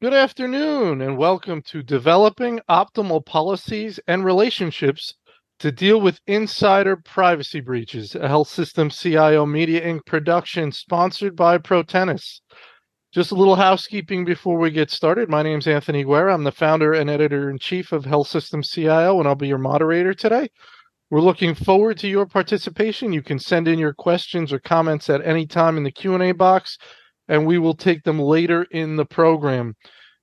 Good afternoon, and welcome to Developing Optimal Policies and Relationships to Deal with Insider Privacy Breaches, a Health System CIO Media Inc. production sponsored by Protenus. Just a little housekeeping before we get started. My name is Anthony Guerra. I'm the founder and editor in chief of Health System CIO, and I'll be your moderator today. We're looking forward to your participation. You can send in your questions or comments at any time in the Q&A box and we will take them later in the program.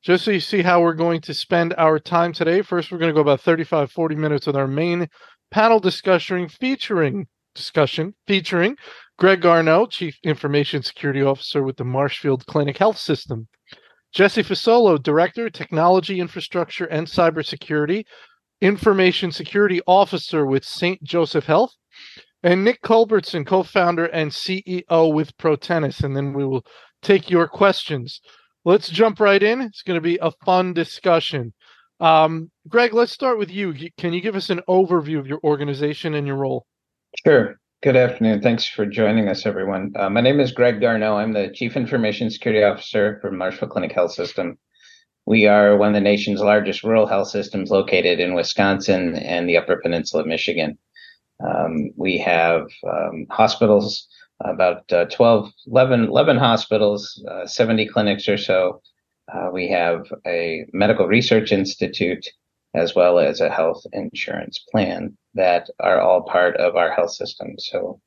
Just so you see how we're going to spend our time today, first we're going to go about 35 40 minutes with our main panel discussion featuring discussion featuring Greg Garneau, Chief Information Security Officer with the Marshfield Clinic Health System, Jesse Fasolo, Director, Technology Infrastructure and Cybersecurity, Information Security Officer with St. Joseph Health, and Nick Culbertson, co-founder and CEO with Protenus. And then we will take your questions. Let's jump right in. It's going to be a fun discussion. Um, Greg, let's start with you. Can you give us an overview of your organization and your role? Sure. Good afternoon. Thanks for joining us, everyone. Uh, my name is Greg Garneau. I'm the Chief Information Security Officer for Marshfield Clinic Health System. We are one of the nation's largest rural health systems located in Wisconsin and the Upper Peninsula of Michigan. Um, we have um, hospitals about uh, 12, 11, 11 hospitals, uh, 70 clinics or so. Uh, we have a medical research institute as well as a health insurance plan that are all part of our health system. So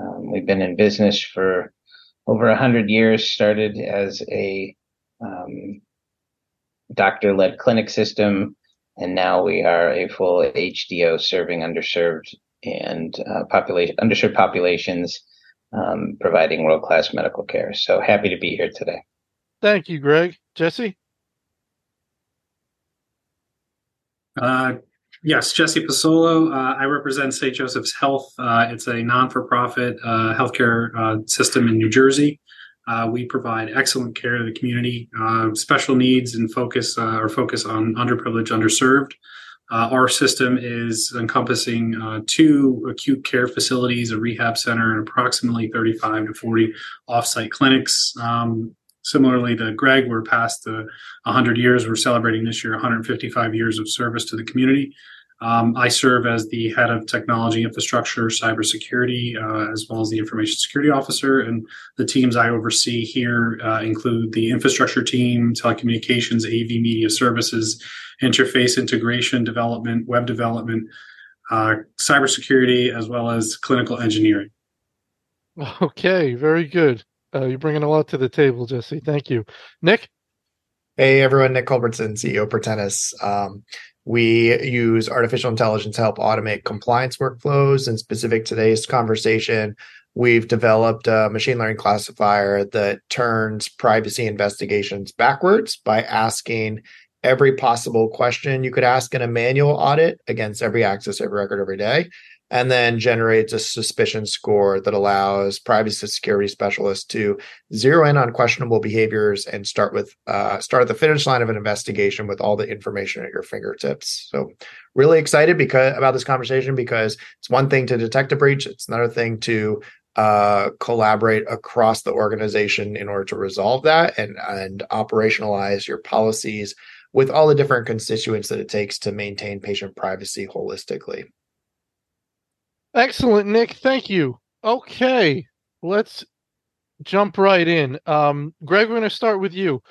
um, we've been in business for over 100 years, started as a doctor led clinic system, and now we are a full HDO serving underserved and uh, population underserved populations um, providing world class medical care. So happy to be here today. Thank you, Greg. Jesse? Uh, yes, Jesse Fasolo. Uh, I represent St. Joseph's Health. Uh, it's a non for profit uh, healthcare uh, system in New Jersey. Uh, we provide excellent care to the community, special needs, and focus our focus on underprivileged, underserved. Uh, our system is encompassing uh, two acute care facilities, a rehab center, and approximately 35 to 40 offsite clinics. Um, similarly to Greg, we're past the 100 years. We're celebrating this year 155 years of service to the community. Um, I serve as the head of technology infrastructure, cybersecurity, uh, as well as the information security officer. And the teams I oversee here uh, include the infrastructure team, telecommunications, AV media services, interface integration development, web development, uh, cybersecurity, as well as clinical engineering. Okay, very good. Uh, you're bringing a lot to the table, Jesse. Thank you. Nick? Hey, everyone. Nick Culbertson, CEO Protenus. Um, we use artificial intelligence to help automate compliance workflows. And specific to today's conversation, we've developed a machine learning classifier that turns privacy investigations backwards by asking every possible question you could ask in a manual audit against every access, every record, every day and then generates a suspicion score that allows privacy security specialists to zero in on questionable behaviors and start with uh, start at the finish line of an investigation with all the information at your fingertips. So, really excited because about this conversation because it's one thing to detect a breach, it's another thing to uh, collaborate across the organization in order to resolve that and and operationalize your policies with all the different constituents that it takes to maintain patient privacy holistically. Excellent, Nick. Thank you. Okay, let's jump right in. Um, Greg, we're going to start with you.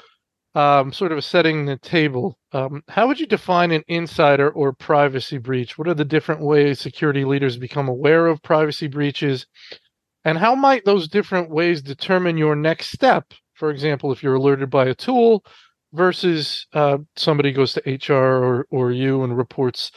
Um, sort of setting the table. Um, how would you define an insider or privacy breach? What are the different ways security leaders become aware of privacy breaches? And how might those different ways determine your next step? For example, if you're alerted by a tool versus uh, somebody goes to HR or, or you and reports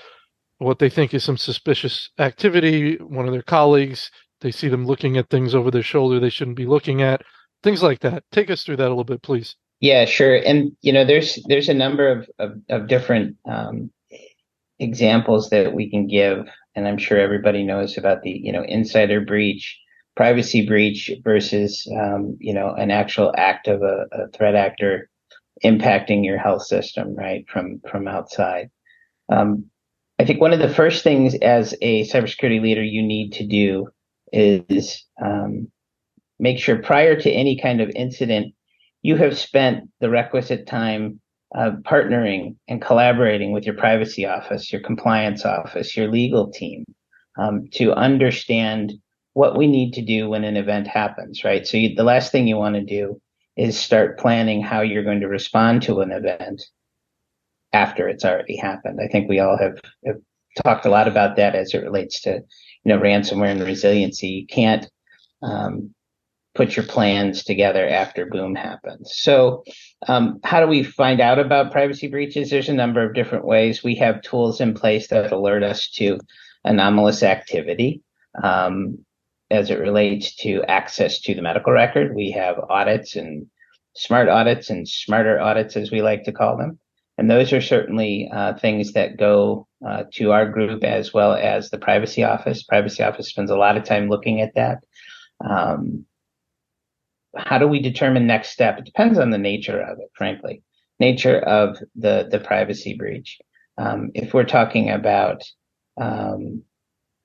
what they think is some suspicious activity. One of their colleagues, they see them looking at things over their shoulder they shouldn't be looking at. Things like that. Take us through that a little bit, please. Yeah, sure. And you know, there's there's a number of of, of different um, examples that we can give, and I'm sure everybody knows about the you know insider breach, privacy breach versus um, you know an actual act of a, a threat actor impacting your health system, right from from outside. Um, I think one of the first things as a cybersecurity leader you need to do is um, make sure prior to any kind of incident, you have spent the requisite time uh, partnering and collaborating with your privacy office, your compliance office, your legal team um, to understand what we need to do when an event happens, right? So you, the last thing you want to do is start planning how you're going to respond to an event after it's already happened. I think we all have, have talked a lot about that as it relates to, you know, ransomware and resiliency. You can't um, put your plans together after boom happens. So, um, how do we find out about privacy breaches? There's a number of different ways. We have tools in place that alert us to anomalous activity. Um, as it relates to access to the medical record, we have audits and smart audits and smarter audits, as we like to call them. And those are certainly uh, things that go uh, to our group as well as the privacy office. Privacy office spends a lot of time looking at that. Um, how do we determine next step? It depends on the nature of it, frankly, nature of the the privacy breach. Um, if we're talking about um,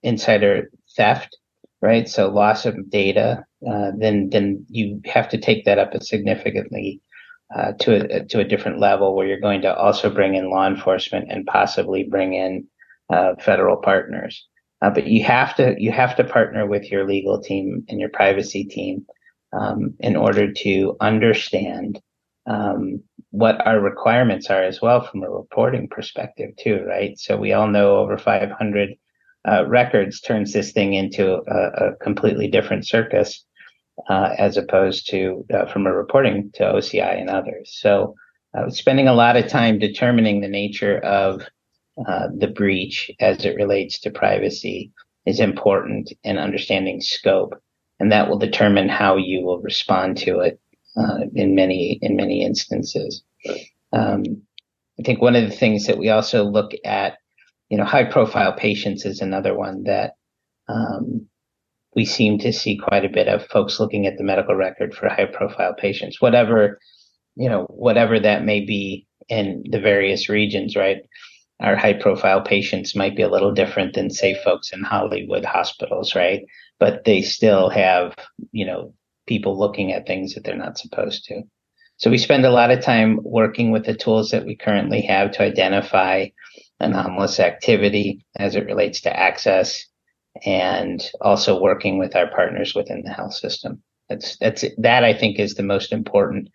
insider theft, right? So loss of data, uh, then then you have to take that up significantly uh, to a to a different level where you're going to also bring in law enforcement and possibly bring in uh, federal partners. Uh, but you have to you have to partner with your legal team and your privacy team um, in order to understand um, what our requirements are as well from a reporting perspective too, right? So we all know over 500 uh, records turns this thing into a, a completely different circus uh, as opposed to uh, from a reporting to OCR and others. So uh, spending a lot of time determining the nature of uh, the breach as it relates to privacy is important in understanding scope, and that will determine how you will respond to it uh, in many in many instances. Um, I think one of the things that we also look at, you know, high profile patients is another one that um, we seem to see quite a bit of folks looking at the medical record for high profile patients, whatever, you know, whatever that may be in the various regions, right? Our high profile patients might be a little different than say folks in Hollywood hospitals, right? But they still have, you know, people looking at things that they're not supposed to. So we spend a lot of time working with the tools that we currently have to identify anomalous activity as it relates to access and also working with our partners within the health system. That's that's that I think is the most important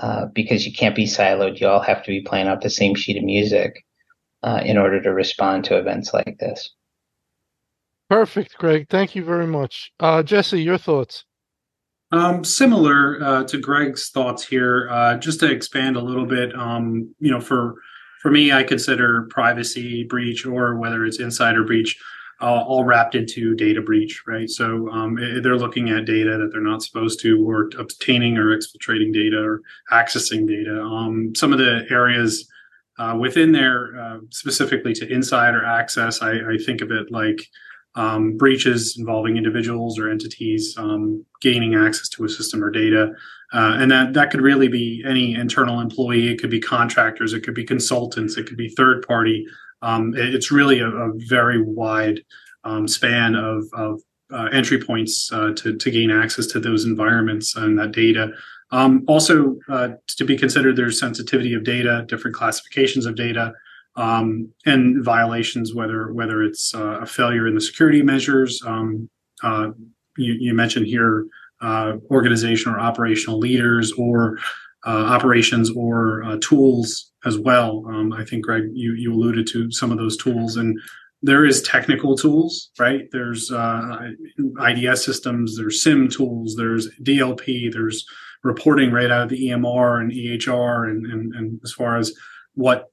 uh, because you can't be siloed. You all have to be playing off the same sheet of music uh, in order to respond to events like this. Perfect, Greg. Thank you very much, uh, Jesse. Your thoughts? Um, similar uh, to Greg's thoughts here, uh, just to expand a little bit. Um, you know, for for me, I consider privacy breach or whether it's insider breach uh, all wrapped into data breach, right? So um, they're looking at data that they're not supposed to, or obtaining or exfiltrating data or accessing data. Um, some of the areas uh, within there, uh, specifically to insider access, I, I think of it like um, breaches involving individuals or entities um, gaining access to a system or data. Uh, and that, that could really be any internal employee, it could be contractors, it could be consultants, it could be third party um, it's really a, a very wide um, span of, of uh, entry points uh, to, to gain access to those environments and that data. Um, also, uh, to be considered, there's sensitivity of data, different classifications of data, um, and violations, whether whether it's uh, a failure in the security measures. Um, uh, you, you, mentioned here uh, organizational or operational leaders, or operations or tools as well. Um, I think Greg, you you alluded to some of those tools, and there is technical tools, right? There's uh, IDS systems, there's SIEM tools, there's DLP, there's reporting right out of the EMR and EHR, and and, and as far as what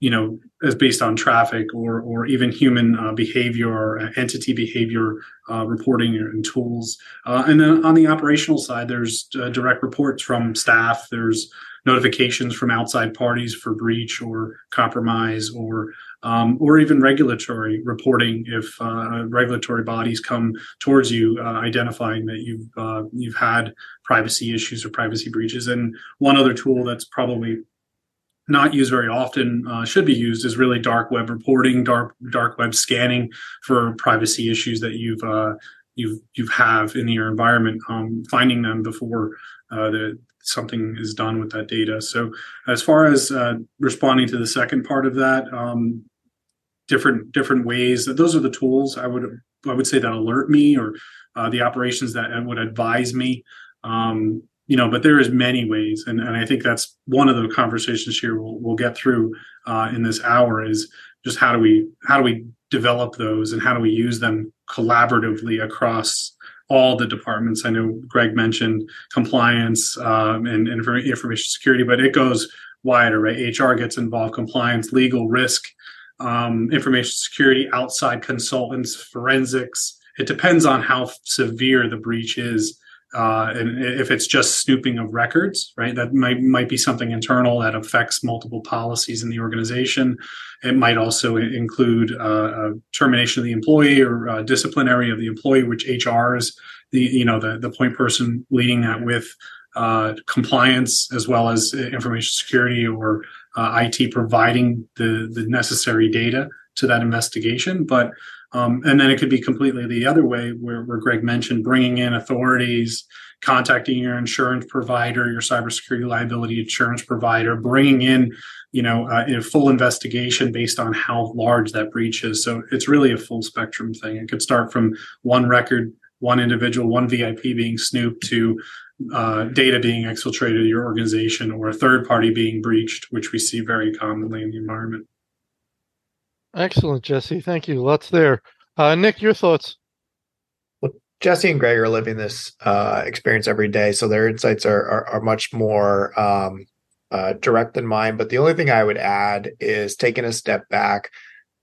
you know is based on traffic or or even human uh, behavior or entity behavior uh, reporting and tools. Uh, and then on the operational side there's uh, direct reports from staff. There's notifications from outside parties for breach or compromise or um, or even regulatory reporting if uh, regulatory bodies come towards you uh, identifying that you've uh, you've had privacy issues or privacy breaches. And one other tool that's probably not used very often uh, should be used is really dark web reporting dark dark web scanning for privacy issues that you've uh, you you have have in your environment, um, finding them before uh, the something is done with that data. So as far as uh, responding to the second part of that, um, different different ways. Those are the tools I would I would say that alert me or uh, the operations that would advise me. Um, you know, but there is many ways, and, and I think that's one of the conversations here we'll, we'll get through uh, in this hour is just how do we how do we develop those and how do we use them collaboratively across all the departments. I know Greg mentioned compliance um, and, and, information security, but it goes wider, right? HR gets involved, compliance, legal, risk, um, information security, outside consultants, forensics. It depends on how severe the breach is uh, and if it's just snooping of records, right, that might might be something internal that affects multiple policies in the organization. It might also include uh, termination of the employee or uh, disciplinary of the employee, which HR is the you know the the point person leading that with uh, compliance as well as information security or uh, IT providing the the necessary data to that investigation, but um, and then it could be completely the other way, where, where Greg mentioned bringing in authorities, contacting your insurance provider, your cybersecurity liability insurance provider, bringing in, you know, uh, a full investigation based on how large that breach is. So it's really a full spectrum thing. It could start from one record, one individual, one VIP being snooped to uh, data being exfiltrated to your organization or a third party being breached, which we see very commonly in the environment. Excellent, Jesse. Thank you. Lots there. Uh, Nick, your thoughts? Well, Jesse and Greg are living this uh, experience every day, so their insights are are, are much more um, uh, direct than mine. But the only thing I would add is taking a step back.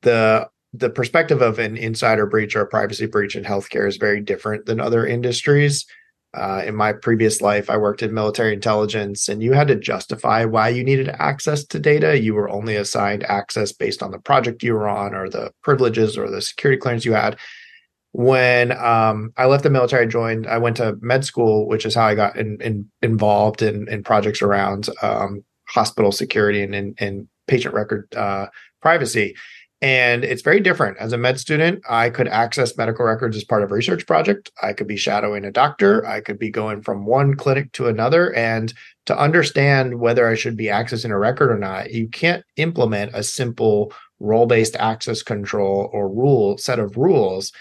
The the perspective of an insider breach or a privacy breach in healthcare is very different than other industries. Uh, in my previous life, I worked in military intelligence, and you had to justify why you needed access to data. You were only assigned access based on the project you were on, or the privileges, or the security clearance you had. When um, I left the military, I joined. I went to med school, which is how I got in, in, involved in, in projects around um, hospital security and, and, patient record uh, privacy. And it's very different. As a med student, I could access medical records as part of a research project. I could be shadowing a doctor. I could be going from one clinic to another. And to understand whether I should be accessing a record or not, you can't implement a simple role based access control or rule set of rules.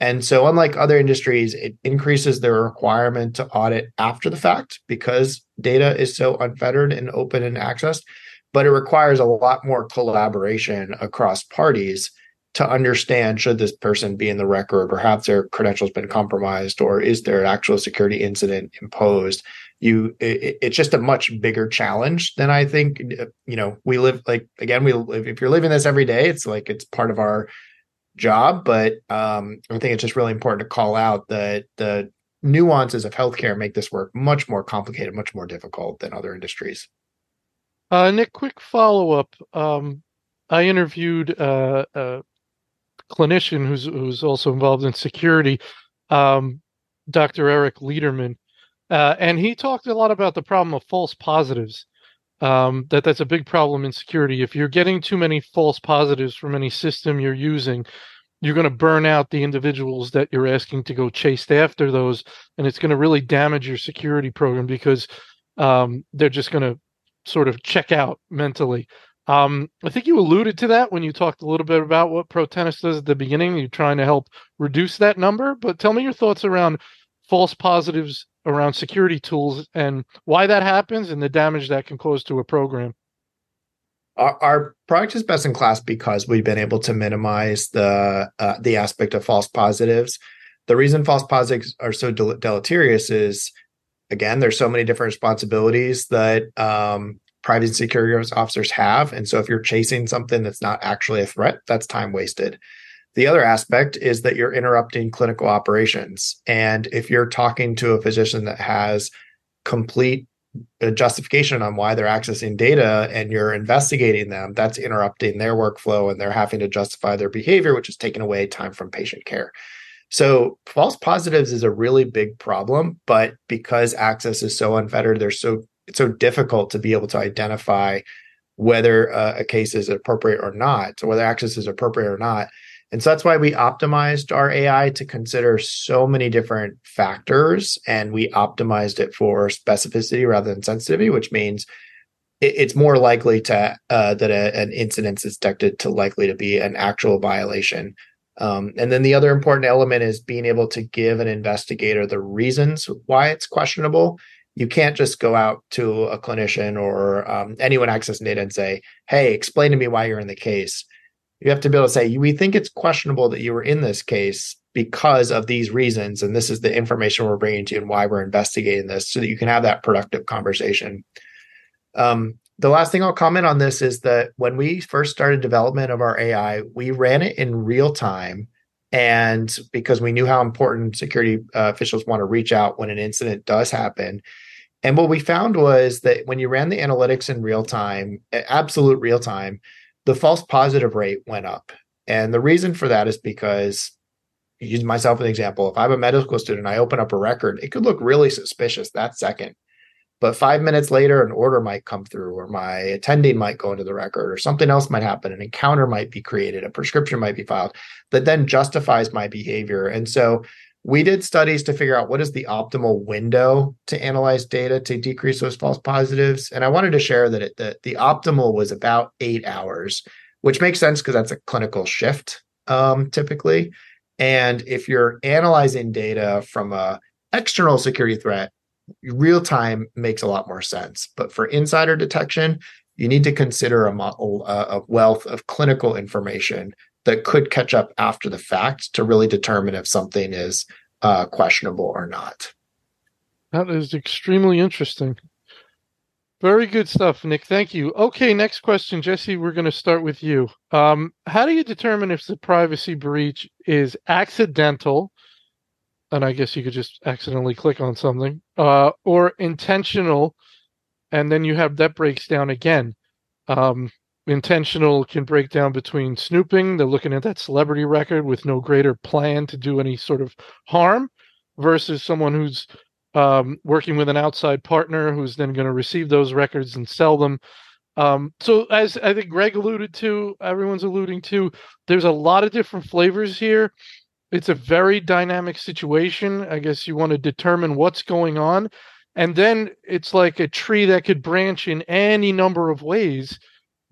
And so, unlike other industries, it increases the requirement to audit after the fact because data is so unfettered and open and accessed but it requires a lot more collaboration across parties to understand should this person be in the record or have their credentials been compromised or is there an actual security incident imposed? You it, it's just a much bigger challenge than i think you know we live like again we if you're living this every day it's like it's part of our job but um i think it's just really important to call out that the nuances of healthcare make this work much more complicated much more difficult than other industries uh, Nick, quick follow up. Um, I interviewed uh, a clinician who's who's also involved in security, um, Dr. Eric Lederman, uh, and he talked a lot about the problem of false positives. Um, that that's a big problem in security. If you're getting too many false positives from any system you're using, you're going to burn out the individuals that you're asking to go chase after those, and it's going to really damage your security program because um, they're just going to sort of check out mentally. Um, I think you alluded to that when you talked a little bit about what Protenus does at the beginning. You're trying to help reduce that number, but tell me your thoughts around false positives around security tools and why that happens and the damage that can cause to a program. Our, our product is best in class because we've been able to minimize the uh, the aspect of false positives. The reason false positives are so del- deleterious is again, there's so many different responsibilities that um, private security officers have. And so if you're chasing something that's not actually a threat, that's time wasted. The other aspect is that you're interrupting clinical operations. And if you're talking to a physician that has complete uh, justification on why they're accessing data and you're investigating them, that's interrupting their workflow and they're having to justify their behavior, which is taking away time from patient care. So false positives is a really big problem, but because access is so unfettered, there's so it's so difficult to be able to identify whether uh, a case is appropriate or not, or whether access is appropriate or not. And so that's why we optimized our AI to consider so many different factors and we optimized it for specificity rather than sensitivity, which means it's more likely to uh, that a, an incident is detected to likely to be an actual violation. Um, and then the other important element is being able to give an investigator the reasons why it's questionable. You can't just go out to a clinician or um, anyone accessing data and say, "Hey, explain to me why you're in the case." You have to be able to say, "We think it's questionable that you were in this case because of these reasons, and this is the information we're bringing to you and why we're investigating this," so that you can have that productive conversation. Um, the last thing I'll comment on this is that when we first started development of our AI, we ran it in real time. And because we knew how important security uh, officials want to reach out when an incident does happen. And what we found was that when you ran the analytics in real time, absolute real time, the false positive rate went up. And the reason for that is because, use myself as an example, if I'm a medical student, I open up a record, it could look really suspicious that second. But five minutes later, an order might come through, or my attending might go into the record, or something else might happen. An encounter might be created, a prescription might be filed that then justifies my behavior. And so we did studies to figure out what is the optimal window to analyze data to decrease those false positives. And I wanted to share that it, the, optimal was about eight hours, which makes sense because that's a clinical shift um, typically. And if you're analyzing data from a external security threat, real time makes a lot more sense. But for insider detection, you need to consider a, model a wealth of clinical information that could catch up after the fact to really determine if something is uh, questionable or not. That is extremely interesting. Very good stuff, Nick. Thank you. Okay, next question, Jesse. We're going to start with you. Um, how do you determine if the privacy breach is accidental and I guess you could just accidentally click on something, uh, or intentional, and then you have that breaks down again. Um, intentional can break down between snooping, they're looking at that celebrity record with no greater plan to do any sort of harm, versus someone who's um, working with an outside partner who's then going to receive those records and sell them. Um, so, as I think Greg alluded to, everyone's alluding to, there's a lot of different flavors here it's a very dynamic situation. I guess you want to determine what's going on. And then it's like a tree that could branch in any number of ways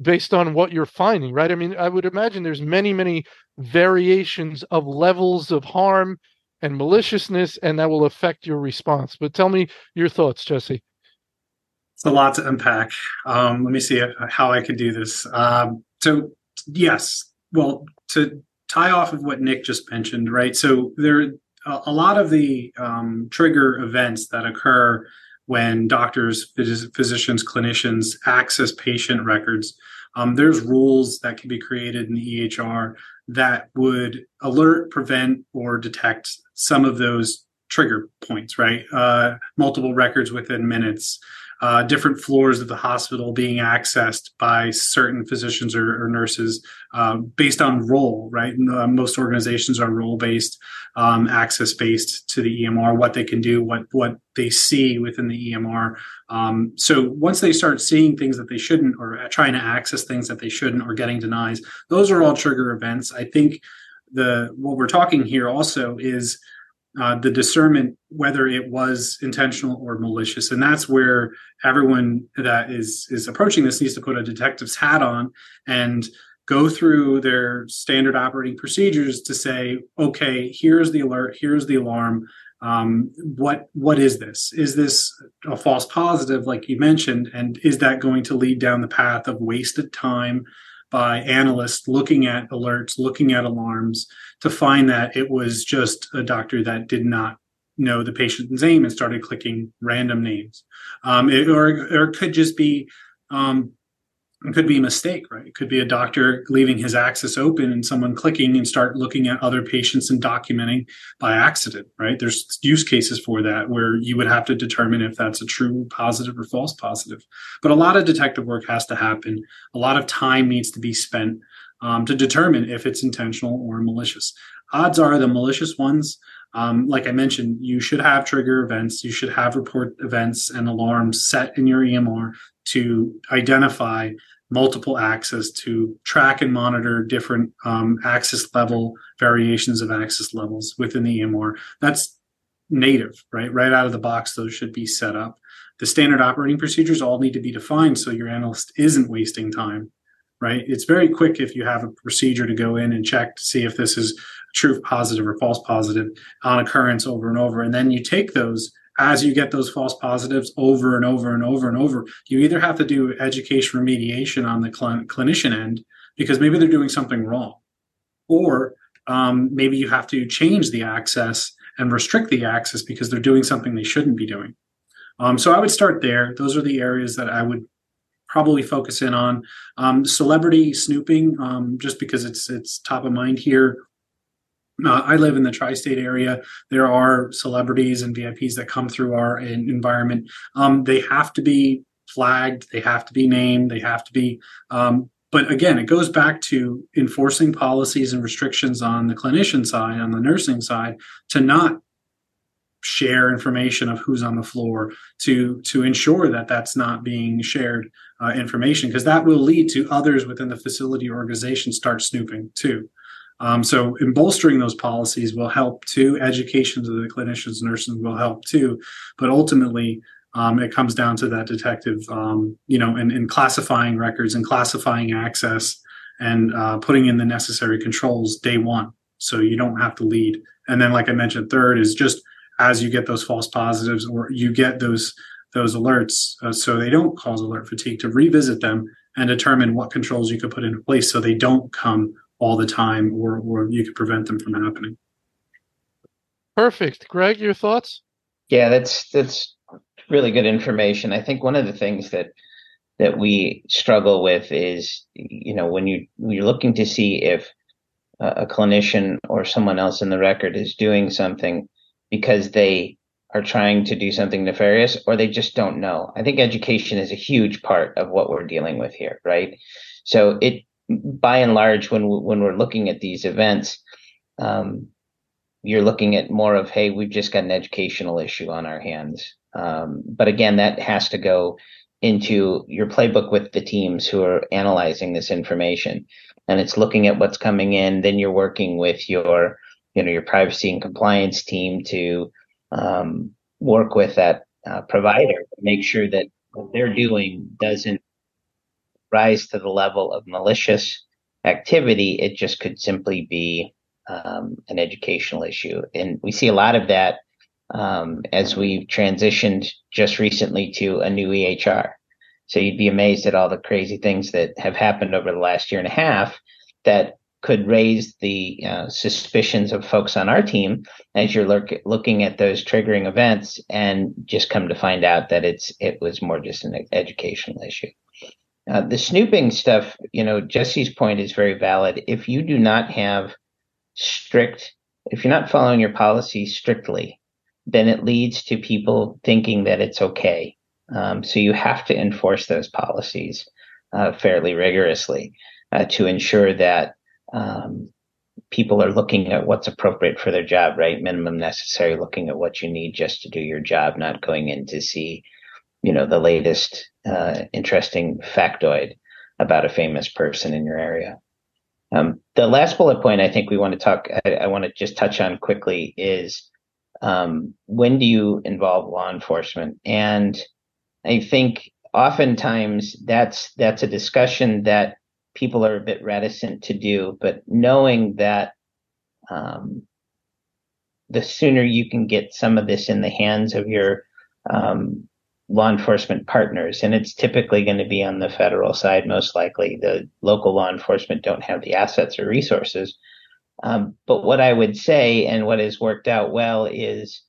based on what you're finding, right? I mean, I would imagine there's many, many variations of levels of harm and maliciousness, and that will affect your response. But tell me your thoughts, Jesse. It's a lot to unpack. Um, let me see how I could do this. Um, so, yes, well, to tie off of what Nick just mentioned, right? So there are a lot of the um, trigger events that occur when doctors, phys- physicians, clinicians access patient records. Um, there's rules that can be created in the EHR that would alert, prevent, or detect some of those trigger points, right? Uh, multiple records within minutes, uh, different floors of the hospital being accessed by certain physicians or, or nurses uh, based on role, right? Uh, most organizations are role based, um, access based to the EMR, what they can do, what what they see within the EMR. Um, so once they start seeing things that they shouldn't, or trying to access things that they shouldn't, or getting denies, those are all trigger events. I think the what we're talking here also is uh, the discernment whether it was intentional or malicious. And that's where everyone that is is approaching this needs to put a detective's hat on and go through their standard operating procedures to say okay here's the alert here's the alarm. Um, what what is this? Is this a false positive like you mentioned? And is that going to lead down the path of wasted time by analysts looking at alerts, looking at alarms to find that it was just a doctor that did not know the patient's name and started clicking random names. Um, it, or, or it could just be um, it could be a mistake, right? It could be a doctor leaving his access open and someone clicking and start looking at other patients and documenting by accident, right? There's use cases for that where you would have to determine if that's a true positive or false positive. But a lot of detective work has to happen. A lot of time needs to be spent um, to determine if it's intentional or malicious. Odds are the malicious ones um, like I mentioned, you should have trigger events. You should have report events and alarms set in your EMR to identify multiple access to track and monitor different um, access level variations of access levels within the EMR. That's native, right? Right out of the box, those should be set up. The standard operating procedures all need to be defined so your analyst isn't wasting time, right? It's very quick if you have a procedure to go in and check to see if this is true positive or false positive on occurrence over and over. And then you take those as you get those false positives over and over and over and over, you either have to do education remediation on the cl- clinician end because maybe they're doing something wrong, or um, maybe you have to change the access and restrict the access because they're doing something they shouldn't be doing. Um, so I would start there. Those are the areas that I would probably focus in on. Um, celebrity snooping, um, just because it's it's top of mind here. Uh, I live in the tri-state area. There are celebrities and VIPs that come through our environment. Um, they have to be flagged. They have to be named. They have to be. Um, but again, it goes back to enforcing policies and restrictions on the clinician side, on the nursing side, to not share information of who's on the floor to to ensure that that's not being shared uh, information because that will lead to others within the facility organization start snooping too um, so, in bolstering those policies will help too. Education to the clinicians, nurses will help too. But ultimately, um, it comes down to that detective, um, you know, and, and, classifying records and classifying access and uh, putting in the necessary controls day one, so you don't have to lead. And then, like I mentioned, third is just as you get those false positives or you get those those alerts, uh, so they don't cause alert fatigue, to revisit them and determine what controls you could put into place so they don't come all the time or or you could prevent them from happening perfect greg your thoughts yeah that's that's really good information i think one of the things that that we struggle with is you know when you when you're looking to see if a clinician or someone else in the record is doing something because they are trying to do something nefarious or they just don't know. I think education is a huge part of what we're dealing with here, right? So it by and large, when when we're looking at these events, um, you're looking at more of, hey, we've just got an educational issue on our hands. Um, but again, that has to go into your playbook with the teams who are analyzing this information, and it's looking at what's coming in. Then you're working with your, you know, your privacy and compliance team to um, work with that uh, provider to make sure that what they're doing doesn't rise to the level of malicious activity. It just could simply be um, an educational issue. And we see a lot of that um, as we've transitioned just recently to a new EHR. So you'd be amazed at all the crazy things that have happened over the last year and a half that could raise the uh, suspicions of folks on our team as you're look, looking at those triggering events and just come to find out that it's it was more just an educational issue. Uh, the snooping stuff, you know, Jesse's point is very valid. If you do not have strict, if you're not following your policy strictly, then it leads to people thinking that it's okay. Um, so you have to enforce those policies uh, fairly rigorously uh, to ensure that um, people are looking at what's appropriate for their job, right? Minimum necessary, looking at what you need just to do your job, not going in to see you know the latest uh, interesting factoid about a famous person in your area. Um, the last bullet point I think we want to talk, I, I want to just touch on quickly is um, when do you involve law enforcement? And I think oftentimes that's that's a discussion that people are a bit reticent to do, but knowing that um, the sooner you can get some of this in the hands of your um, law enforcement partners, and it's typically going to be on the federal side, most likely. The local law enforcement don't have the assets or resources. Um, but what I would say, and what has worked out well, is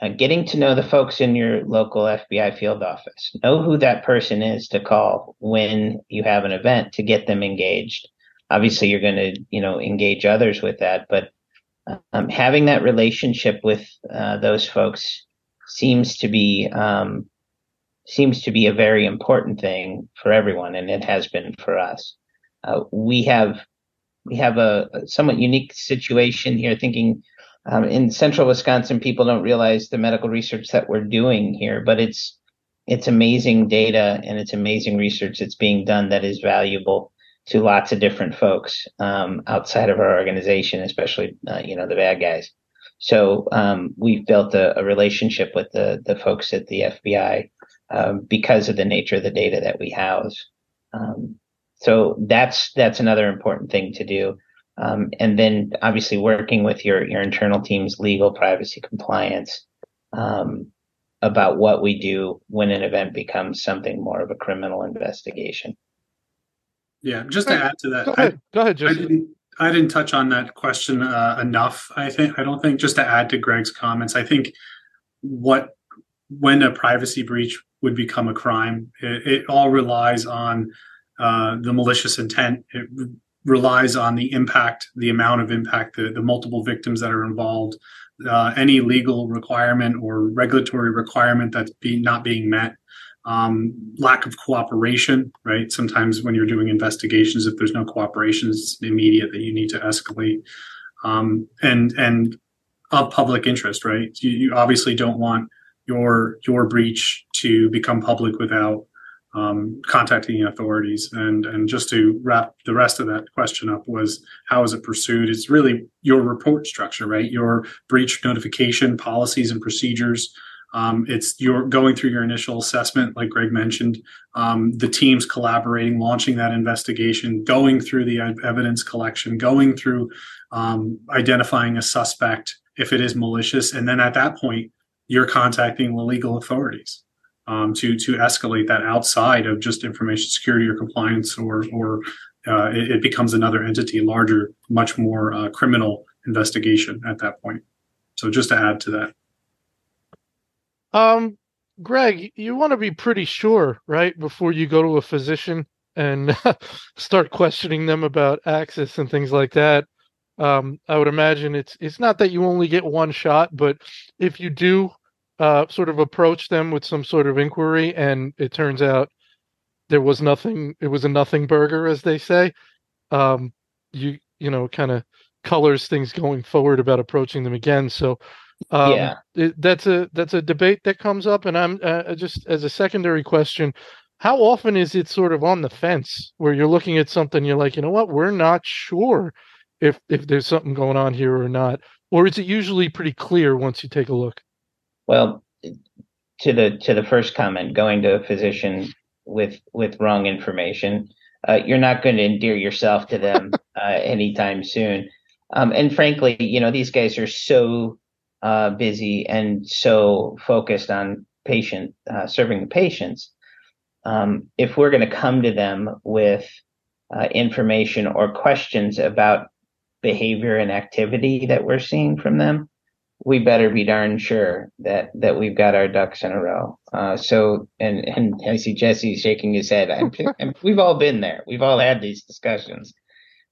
uh, getting to know the folks in your local FBI field office. Know who that person is to call when you have an event to get them engaged. Obviously, you're going to, you know, engage others with that, but um, having that relationship with uh, those folks seems to be um, seems to be a very important thing for everyone, and it has been for us. Uh, we have we have a, a, somewhat unique situation here. Thinking um, in central Wisconsin, people don't realize the medical research that we're doing here, but it's it's amazing data and it's amazing research that's being done that is valuable to lots of different folks um, outside of our organization, especially uh, you know the bad guys. So um, we've built a, a, relationship with the the folks at the FBI um, because of the nature of the data that we house. Um, so that's that's another important thing to do. Um, and then obviously working with your your internal teams, legal, privacy, compliance, um, about what we do when an event becomes something more of a criminal investigation. Yeah, just to add to that, go ahead. I, go ahead I didn't, I didn't touch on that question uh, enough. I think I don't think just to add to Greg's comments. I think what when a privacy breach would become a crime, it, it all relies on uh, the malicious intent. It relies on the impact, the amount of impact, the, the multiple victims that are involved, uh, any legal requirement or regulatory requirement that's be, not being met um, lack of cooperation, right? Sometimes when you're doing investigations, if there's no cooperation, it's immediate that you need to escalate. Um, and and of public interest, right? You, you, obviously don't want your your breach to become public without um, contacting the authorities. And and just to wrap the rest of that question up was how is it pursued? It's really your report structure, right? Your breach notification policies and procedures um, it's you're going through your initial assessment, like Greg mentioned, um, the teams collaborating, launching that investigation, going through the evidence collection, going through um, identifying a suspect if it is malicious, and then at that point, you're contacting the legal authorities um, to to escalate that outside of just information security or compliance, or or uh, it, it, becomes another entity, larger, much more uh, criminal investigation at that point. So just to add to that. Um, Greg, you want to be pretty sure, right, before you go to a physician and start questioning them about access and things like that. Um, I would imagine it's it's not that you only get one shot, but if you do uh, sort of approach them with some sort of inquiry and it turns out there was nothing, it was a nothing burger, as they say. Um, you you know, kind of colors things going forward about approaching them again. So um, yeah, it, that's a that's a debate that comes up, and I'm uh, just as a secondary question. How often is it sort of on the fence where you're looking at something, you're like, you know what, we're not sure if if there's something going on here or not, or is it usually pretty clear once you take a look? Well, to the to the first comment, going to a physician with with wrong information, uh, you're not going to endear yourself to them uh, anytime soon. Um, and frankly, you know, these guys are so uh, busy and so focused on patient uh, serving the patients, um, if we're going to come to them with uh, information or questions about behavior and activity that we're seeing from them, we better be darn sure that that we've got our ducks in a row. Uh, so, and and I see Jesse shaking his head. I'm, I'm, we've all been there. We've all had these discussions,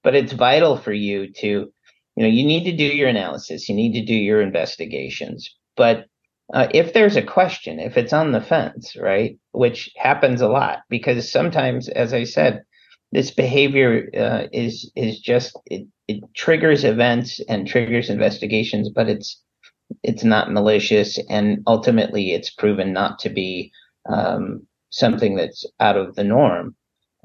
but it's vital for you to you know you need to do your analysis you need to do your investigations but uh, if there's a question if it's on the fence right which happens a lot because sometimes as i said this behavior uh, is is just it, it triggers events and triggers investigations but it's it's not malicious and ultimately it's proven not to be um, something that's out of the norm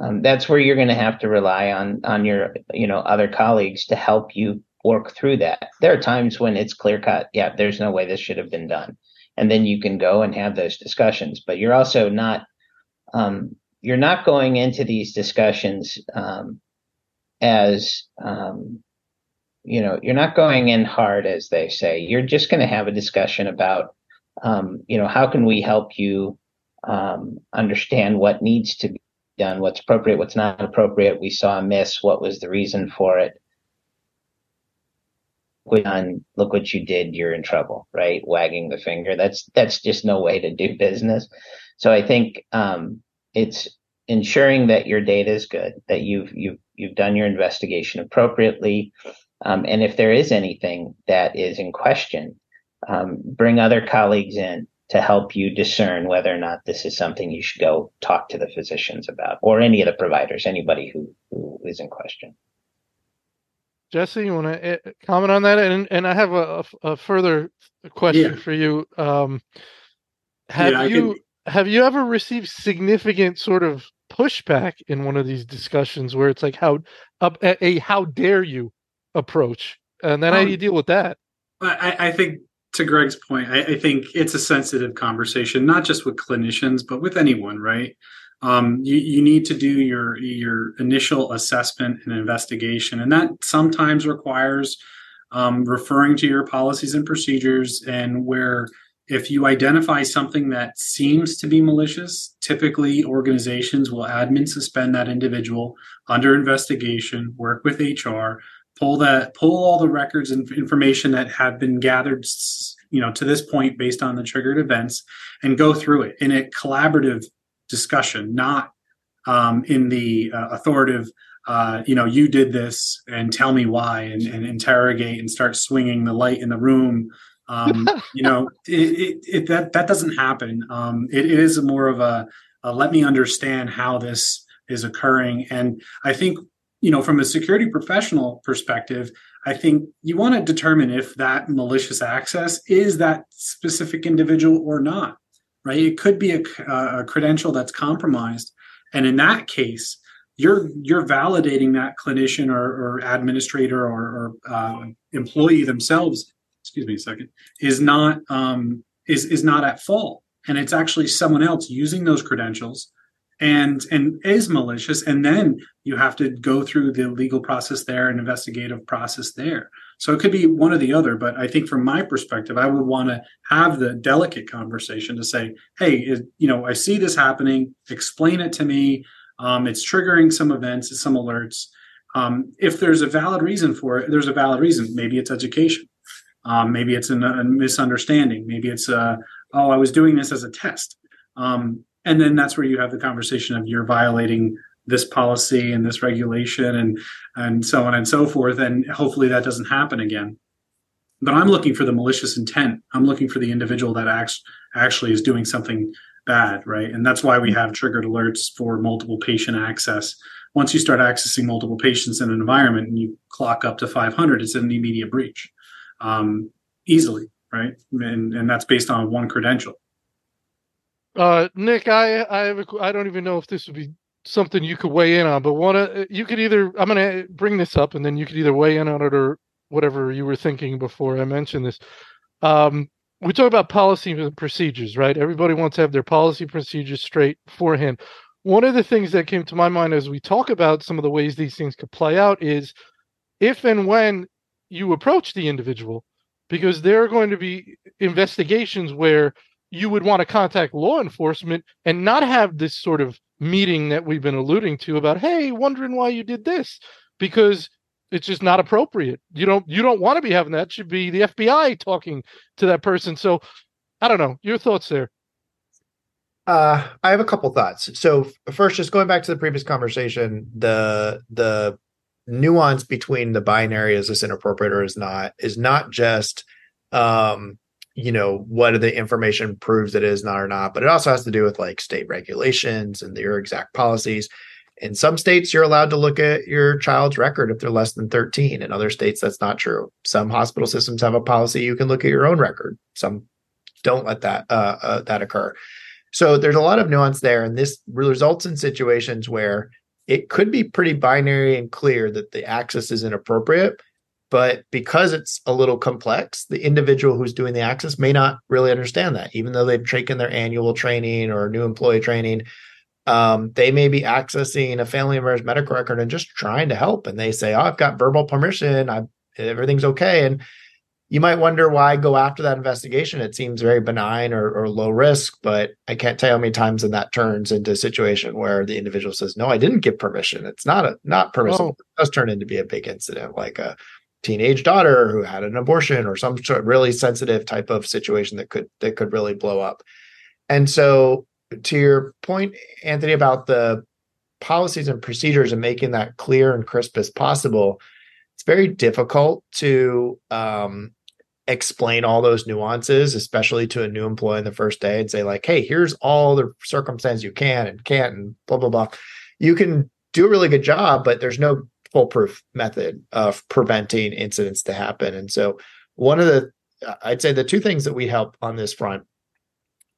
um, that's where you're going to have to rely on on your you know other colleagues to help you work through that. There are times when it's clear cut. Yeah, there's no way this should have been done. And then you can go and have those discussions, but you're also not, um, you're not going into these discussions, um, as, um, you know, you're not going in hard, as they say. You're just going to have a discussion about, um, you know, how can we help you um, understand what needs to be done, what's appropriate, what's not appropriate. We saw a miss. What was the reason for it? done, look what you did, you're in trouble, right? Wagging the finger. That's that's just no way to do business. So I think um, it's ensuring that your data is good, that you've you've you've done your investigation appropriately, um, and if there is anything that is in question, um, bring other colleagues in to help you discern whether or not this is something you should go talk to the physicians about or any of the providers, anybody who who is in question. Jesse, you want to eh, comment on that? And and I have a, a further question yeah. for you. Um, have yeah, you? have you ever received significant sort of pushback in one of these discussions where it's like how a, a how dare you approach, and then um, how do you deal with that? I, I think to Greg's point, I, I, think it's a sensitive conversation, not just with clinicians, but with anyone, right? Um, you, you need to do your your initial assessment and investigation, and that sometimes requires um, referring to your policies and procedures, and where if you identify something that seems to be malicious, typically organizations will admin suspend that individual under investigation, work with HR, pull that pull all the records and information that have been gathered you know to this point based on the triggered events and go through it in a collaborative discussion not um, in the uh, authoritative uh, you know you did this and tell me why and, and interrogate and start swinging the light in the room. Um, you know it, it, it, that that doesn't happen. Um, it is more of a, a let me understand how this is occurring. And i think you know, from a security professional perspective, I think you want to determine if that malicious access is that specific individual or not, right? It could be a, a credential that's compromised, and in that case, you're you're validating that clinician or, or administrator or, or uh, employee themselves. Excuse me a second. Is not um, is is not at fault, and it's actually someone else using those credentials and and is malicious and then you have to go through the legal process there and investigative process there. So it could be one or the other but i think from my perspective i would want to have the delicate conversation to say hey is, you know i see this happening. Explain it to me. Um, it's triggering some events some alerts. Um, if there's a valid reason for it there's a valid reason. Maybe it's education. Um, maybe it's a, a misunderstanding. Maybe it's a, oh i was doing this as a test. Um, and then that's where you have the conversation of you're violating this policy and this regulation and and so on and so forth and hopefully that doesn't happen again. But i'm looking for the malicious intent. I'm looking for the individual that acts actually is doing something bad right? And that's why we have triggered alerts for multiple patient access. Once you start accessing multiple patients in an environment and you clock up to 500 it's an immediate breach um, easily right? And, and that's based on one credential uh, Nick, I I have a, I don't even know if this would be something you could weigh in on, but one uh, you could either I'm going to bring this up and then you could either weigh in on it or whatever you were thinking before I mentioned this. Um, we talk about policy and procedures, right? Everybody wants to have their policy procedures straight beforehand. One of the things that came to my mind as we talk about some of the ways these things could play out is if and when you approach the individual, because there are going to be investigations where you would want to contact law enforcement and not have this sort of meeting that we've been alluding to about hey wondering why you did this because it's just not appropriate. You don't you don't want to be having that. It should be the fbi talking to that person. So i don't know. Your thoughts there? Uh i have a couple thoughts. So first just going back to the previous conversation the the nuance between the binary is this inappropriate or is not is not just um you know what the information proves it is not or not but it also has to do with like state regulations and your exact policies. In some states you're allowed to look at your child's record if they're less than 13 in other states that's not true. Some hospital systems have a policy you can look at your own record. Some don't let that uh, uh, that occur. So there's a lot of nuance there and this results in situations where it could be pretty binary and clear that the access is inappropriate but because it's a little complex, the individual who's doing the access may not really understand that, even though they've taken their annual training or new employee training. Um, they may be accessing a family member's medical record and just trying to help. And they say, "Oh, I've got verbal permission. I everything's okay." And you might wonder why go after that investigation. It seems very benign or, or, low risk, but I can't tell you how many times then that turns into a situation where the individual says, "No, I didn't give permission. It's not a not permissible." Oh. It does turn into be a big incident, like a teenage daughter who had an abortion or some sort of really sensitive type of situation that could that could really blow up. And so to your point, Anthony, about the policies and procedures and making that clear and crisp as possible, it's very difficult to um, explain all those nuances, especially to a new employee in the first day and say, like, hey, here's all the circumstances you can and can't and blah, blah, blah. You can do a really good job, but there's no foolproof method of preventing incidents to happen. And so, one of the, I'd say the two things that we help on this front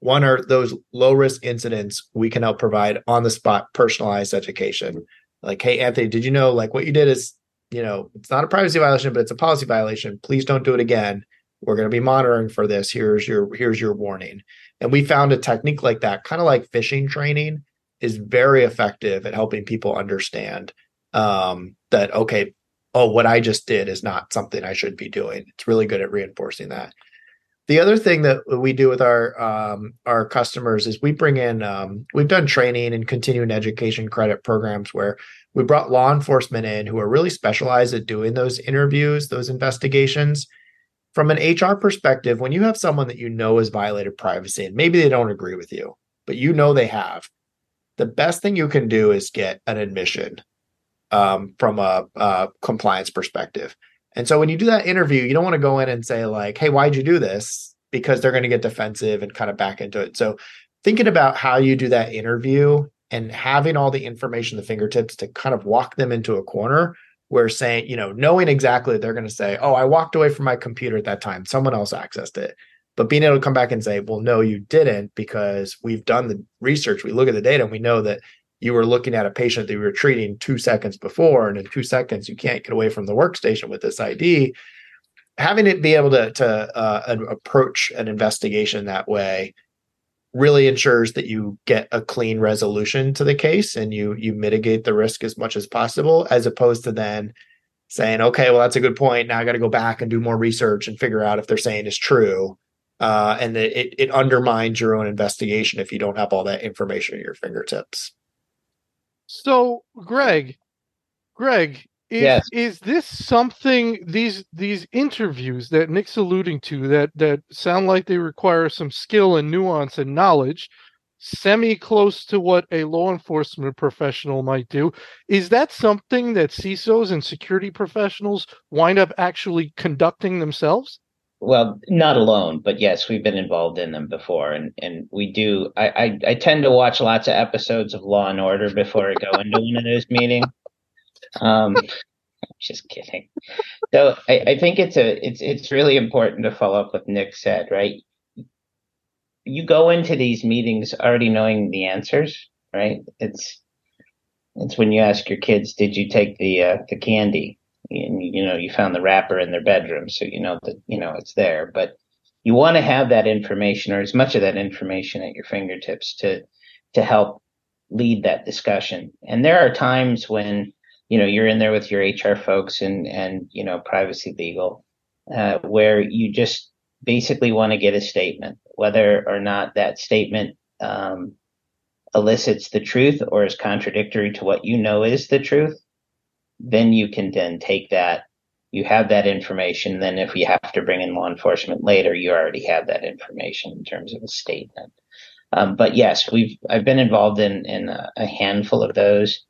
One are those low risk incidents we can help provide on the spot personalized education. Like, hey, Anthony, did you know like what you did is, you know, it's not a privacy violation, but it's a policy violation. Please don't do it again. We're going to be monitoring for this. Here's your here's your warning. And we found a technique like that, kind of like phishing training, is very effective at helping people understand um, that okay, oh, what I just did is not something I should be doing. It's really good at reinforcing that. The other thing that we do with our um, our customers is we bring in um, we've done training and continuing education credit programs where we brought law enforcement in who are really specialized at doing those interviews, those investigations. From an HR perspective, when you have someone that you know has violated privacy and maybe they don't agree with you, but you know they have, the best thing you can do is get an admission um, from a, a compliance perspective. And so when you do that interview, you don't want to go in and say like, "Hey, why'd you do this?" Because they're going to get defensive and kind of back into it. So thinking about how you do that interview and having all the information, the fingertips to kind of walk them into a corner where saying, you know, knowing exactly they're going to say, "Oh, I walked away from my computer at that time. Someone else accessed it." But being able to come back and say, "Well, no, you didn't," because we've done the research, we look at the data, and we know that you were looking at a patient that you were treating two seconds before, and in two seconds you can't get away from the workstation with this ID. Having it be able to to uh, approach an investigation that way really ensures that you get a clean resolution to the case and you you mitigate the risk as much as possible, as opposed to then saying, okay, well that's a good point. Now I got to go back and do more research and figure out if they're saying is true. Uh, and it, it undermines your own investigation if you don't have all that information at your fingertips. So, Greg, Greg, is Yes. is this something these these interviews that Nick's alluding to that that sound like they require some skill and nuance and knowledge, semi close to what a law enforcement professional might do? Is that something that CISOs and security professionals wind up actually conducting themselves? Well, not alone, but yes, we've been involved in them before, and and we do. I I, I tend to watch lots of episodes of Law and Order before I go into one of those meetings. Um, just kidding. So I, I think it's a it's it's really important to follow up what Nick said, right? You go into these meetings already knowing the answers, right? It's it's when you ask your kids, "Did you take the uh, the candy?" And you know you found the wrapper in their bedroom so you know that you know it's there. But you want to have that information or as much of that information at your fingertips to to help lead that discussion. And there are times when you know you're in there with your hr folks and and you know privacy legal uh, where you just basically want to get a statement whether or not that statement um, elicits the truth or is contradictory to what you know is the truth then you can then take that you have that information then if you have to bring in law enforcement later you already have that information in terms of a statement um, but yes we've i've been involved in in a, handful of those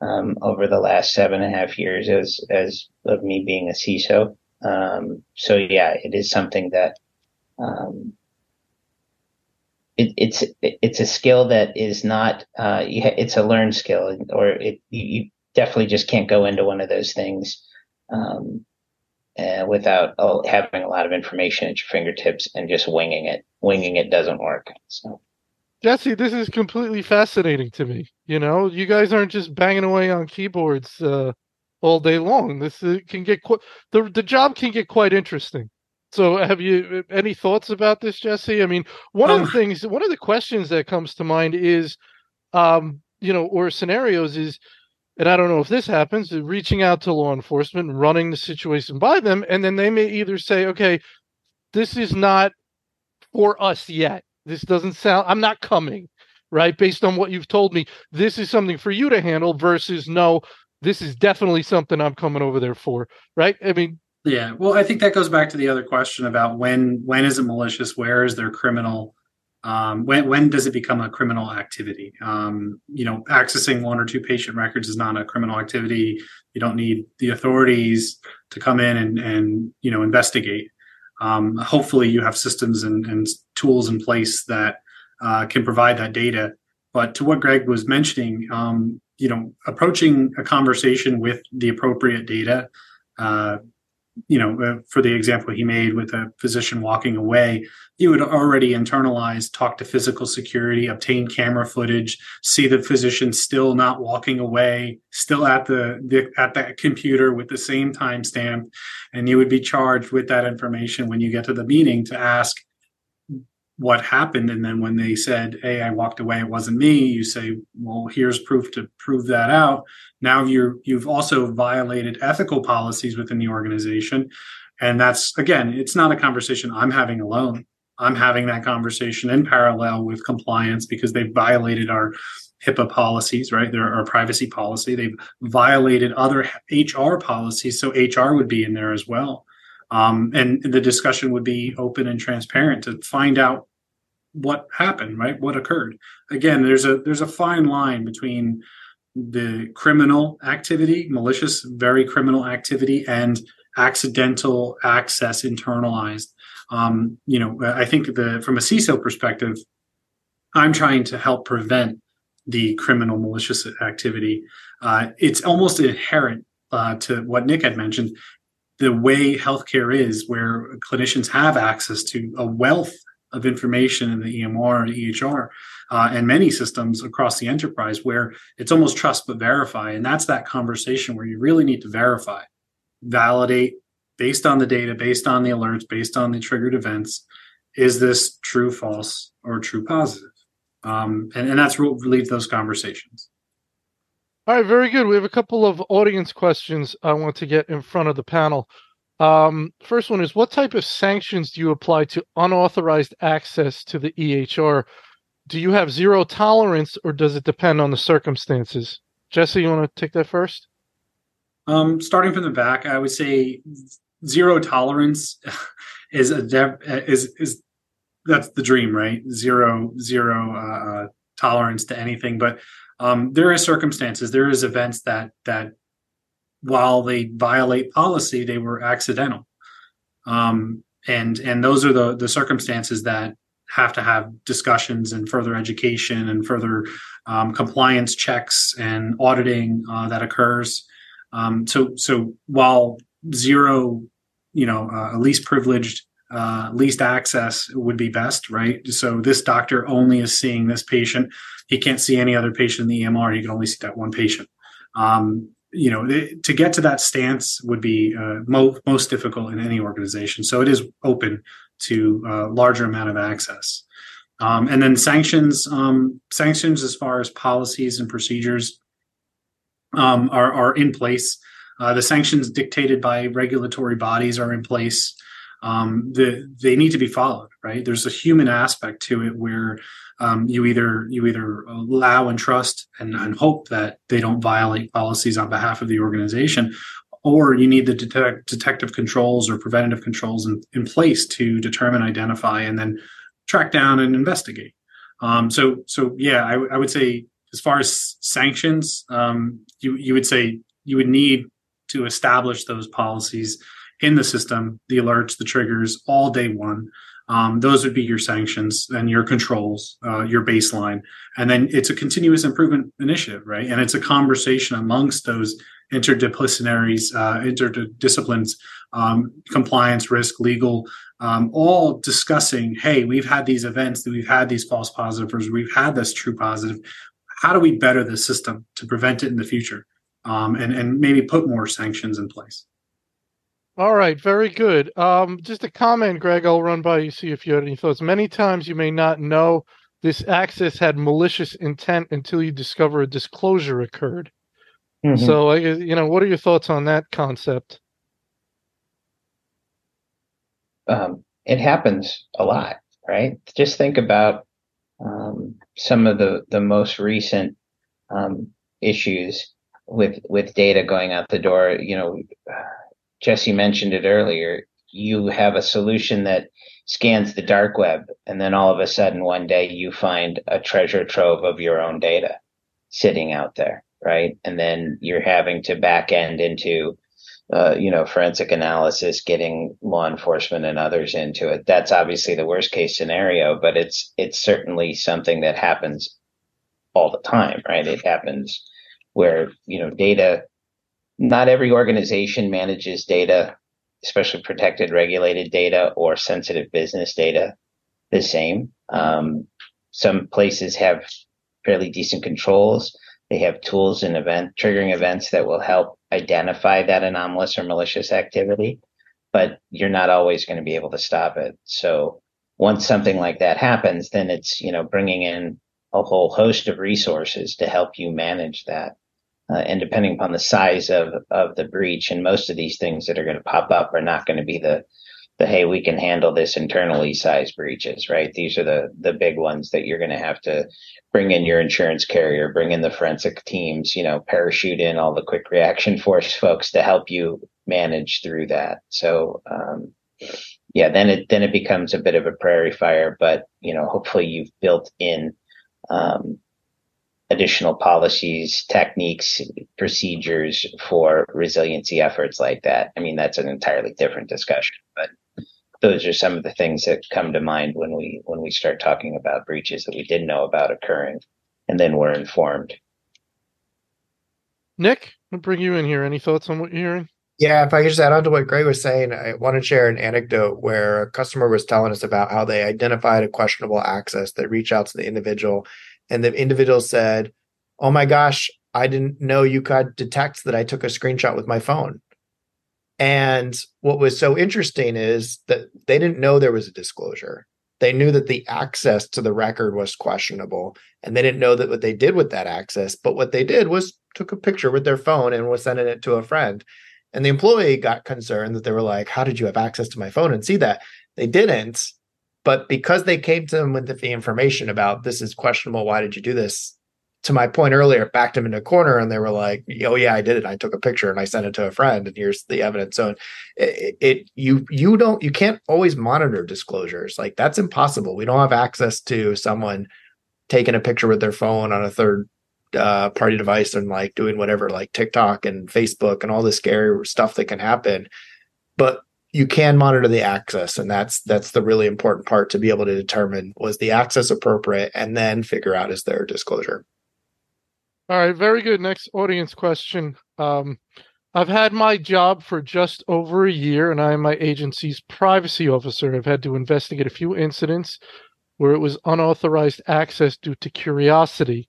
um, over the last seven and a half years as as of me being a ciso um, so yeah it is something that um, it, it's it's a skill that is not uh, it's a learned skill or it you definitely just can't go into one of those things um, uh, without uh, having a lot of information at your fingertips and just winging it. Winging it doesn't work. So, Jesse, this is completely fascinating to me. You know, you guys aren't just banging away on keyboards uh, all day long. This uh, can get quite the the job can get quite interesting. So, have you any thoughts about this, Jesse? I mean, one um, of the things, one of the questions that comes to mind is, um, you know, or scenarios is and I don't know if this happens, reaching out to law enforcement running the situation by them, and then they may either say, okay, this is not for us yet. This doesn't sound, I'm not coming, right? Based on what you've told me, this is something for you to handle versus no, this is definitely something I'm coming over there for, right? I mean, yeah. Well, I think that goes back to the other question about when when is it malicious? Where is there criminal um, when when does it become a criminal activity? Um, you know, accessing one or two patient records is not a criminal activity. You don't need the authorities to come in and and you know investigate. Um, hopefully, you have systems and, and tools in place that uh, can provide that data. But to what Greg was mentioning, um, you know, approaching a conversation with the appropriate data, uh, you know, uh, for the example he made with a physician walking away, you would already internalize, talk to physical security, obtain camera footage, see the physician still not walking away, still at the, the at that computer with the same timestamp, and you would be charged with that information when you get to the meeting to ask what happened. And then when they said, "Hey, I walked away, it wasn't me," you say, "Well, here's proof to prove that out." Now you're you've also violated ethical policies within the organization, and that's again, it's not a conversation I'm having alone. I'm having that conversation in parallel with compliance because they've violated our HIPAA policies, right? There are privacy policy. They've violated other HR policies, so HR would be in there as well. Um, and the discussion would be open and transparent to find out what happened, right? What occurred. Again, there's a there's a fine line between the criminal activity, malicious, very criminal activity, and accidental access internalized. Um, you know, I think the from a CISO perspective, I'm trying to help prevent the criminal malicious activity. Uh, it's almost inherent uh, to what Nick had mentioned. The way healthcare is, where clinicians have access to a wealth of information in the EMR and EHR, uh, and many systems across the enterprise where it's almost trust but verify. And that's that conversation where you really need to verify, validate based on the data, based on the alerts, based on the triggered events. Is this true, false, or true positive? Um, and, and that's what leads those conversations. All right, very good. We have a couple of audience questions I want to get in front of the panel. Um, first one is what type of sanctions do you apply to unauthorized access to the EHR? Do you have zero tolerance or does it depend on the circumstances? Jesse, you want to take that first? Um, starting from the back, I would say zero tolerance is a dev, is is that's the dream, right? Zero zero uh, tolerance to anything, but um, there is circumstances, there is events that that while they violate policy, they were accidental. Um, and and those are the the circumstances that have to have discussions and further education and further um, compliance checks and auditing uh, that occurs. Um, so so while zero, you know, uh, least privileged, uh, least access would be best, right? So this doctor only is seeing this patient. He can't see any other patient in the EMR. He can only see that one patient. Um, you know to get to that stance would be uh, mo- most difficult in any organization. So it is open to a larger amount of access. Um, and then sanctions um, sanctions as far as policies and procedures um, are, are in place. Uh, the sanctions dictated by regulatory bodies are in place. Um, the, they need to be followed right? There's a human aspect to it where um, you either you either allow and trust and, and, hope that they don't violate policies on behalf of the organization or you need the detect, detective controls or preventative controls in, in place to determine identify and then track down and investigate. Um, so so yeah I, I, would say as far as sanctions um, you you would say you would need to establish those policies in the system the alerts the triggers all day one um, those would be your sanctions and your controls, uh, your baseline. And then it's a continuous improvement initiative, right? And it's a conversation amongst those interdisciplinaries, uh, interdisciplines, um, compliance, risk, legal, um, all discussing, hey, we've had these events, we've had these false positives, we've had this true positive. How do we better the system to prevent it in the future? Um, and, and maybe put more sanctions in place. All right, very good. Um, just a comment, Greg. I'll run by you see if you had any thoughts. Many times you may not know this access had malicious intent until you discover a disclosure occurred. Mm-hmm. So, you know, what are your thoughts on that concept? Um, it happens a lot, right? Just think about um, some of the the most recent um, issues with with data going out the door. You know Jesse mentioned it earlier. You have a solution that scans the dark web, and then all of a sudden, one day, you find a treasure trove of your own data sitting out there, right? And then you're having to back end into, uh, you know, forensic analysis, getting law enforcement and others into it. That's obviously the worst case scenario, but it's it's certainly something that happens all the time, right? It happens where you know data not every organization manages data especially protected regulated data or sensitive business data the same. Um, some places have fairly decent controls. They have tools and event triggering events that will help identify that anomalous or malicious activity, but you're not always going to be able to stop it. So once something like that happens, then it's, you know, bringing in a whole host of resources to help you manage that. Uh, and depending upon the size of, of the breach, and most of these things that are going to pop up are not going to be the the hey we can handle this internally size breaches right? These are the the big ones that you're going to have to bring in your insurance carrier bring in the forensic teams you know parachute in all the quick reaction force folks to help you manage through that. So um, yeah then it then it becomes a bit of a prairie fire but you know hopefully you've built in um, additional policies, techniques, procedures for resiliency efforts like that. I mean, that's an entirely different discussion, but those are some of the things that come to mind when we when we start talking about breaches that we didn't know about occurring and then we're informed. Nick, I'll bring you in here. Any thoughts on what you're hearing? Yeah, if I could just add on to what Greg was saying, I want to share an anecdote where a customer was telling us about how they identified a questionable access that reached out to the individual, and the individual said, "Oh my gosh, I didn't know you could detect that I took a screenshot with my phone." And what was so interesting is that they didn't know there was a disclosure. They knew that the access to the record was questionable, and they didn't know that what they did with that access. But what they did was took a picture with their phone and was sending it to a friend. And the employee got concerned that they were like, How did you have access to my phone and see that? They didn't. But because they came to them with the information about this is questionable, why did you do this? To my point earlier, backed them in a corner and they were like, Oh yeah, I did it. I took a picture and I sent it to a friend and here's the evidence. So it, it you you don't you can't always monitor disclosures. Like that's impossible. We don't have access to someone taking a picture with their phone on a third uh, party device and like doing whatever, like TikTok and Facebook and all this scary stuff that can happen. But you can monitor the access, and that's that's the really important part to be able to determine was the access appropriate, and then figure out is there a disclosure. All right, very good. Next audience question. Um, I've had my job for just over a year, and I am my agency's privacy officer. I've had to investigate a few incidents where it was unauthorized access due to curiosity.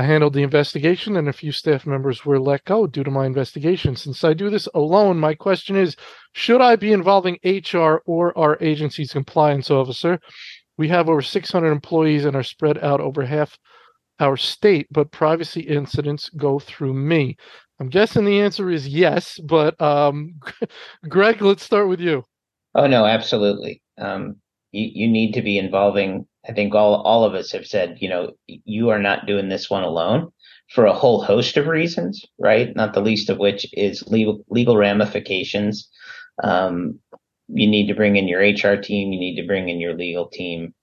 I handled the investigation, and a few staff members were let go due to my investigation. Since I do this alone, my question is should I be involving HR or our agency's compliance officer? We have over 600 employees and are spread out over half our state, but privacy incidents go through me. I'm guessing the answer is yes, but um, Greg, let's start with you. Oh, no, absolutely. Um, you, you need to be involving I think all all of us have said, you know, you are not doing this one alone for a whole host of reasons, right? Not the least of which is legal legal ramifications. Um, you need to bring in your HR team. You need to bring in your legal team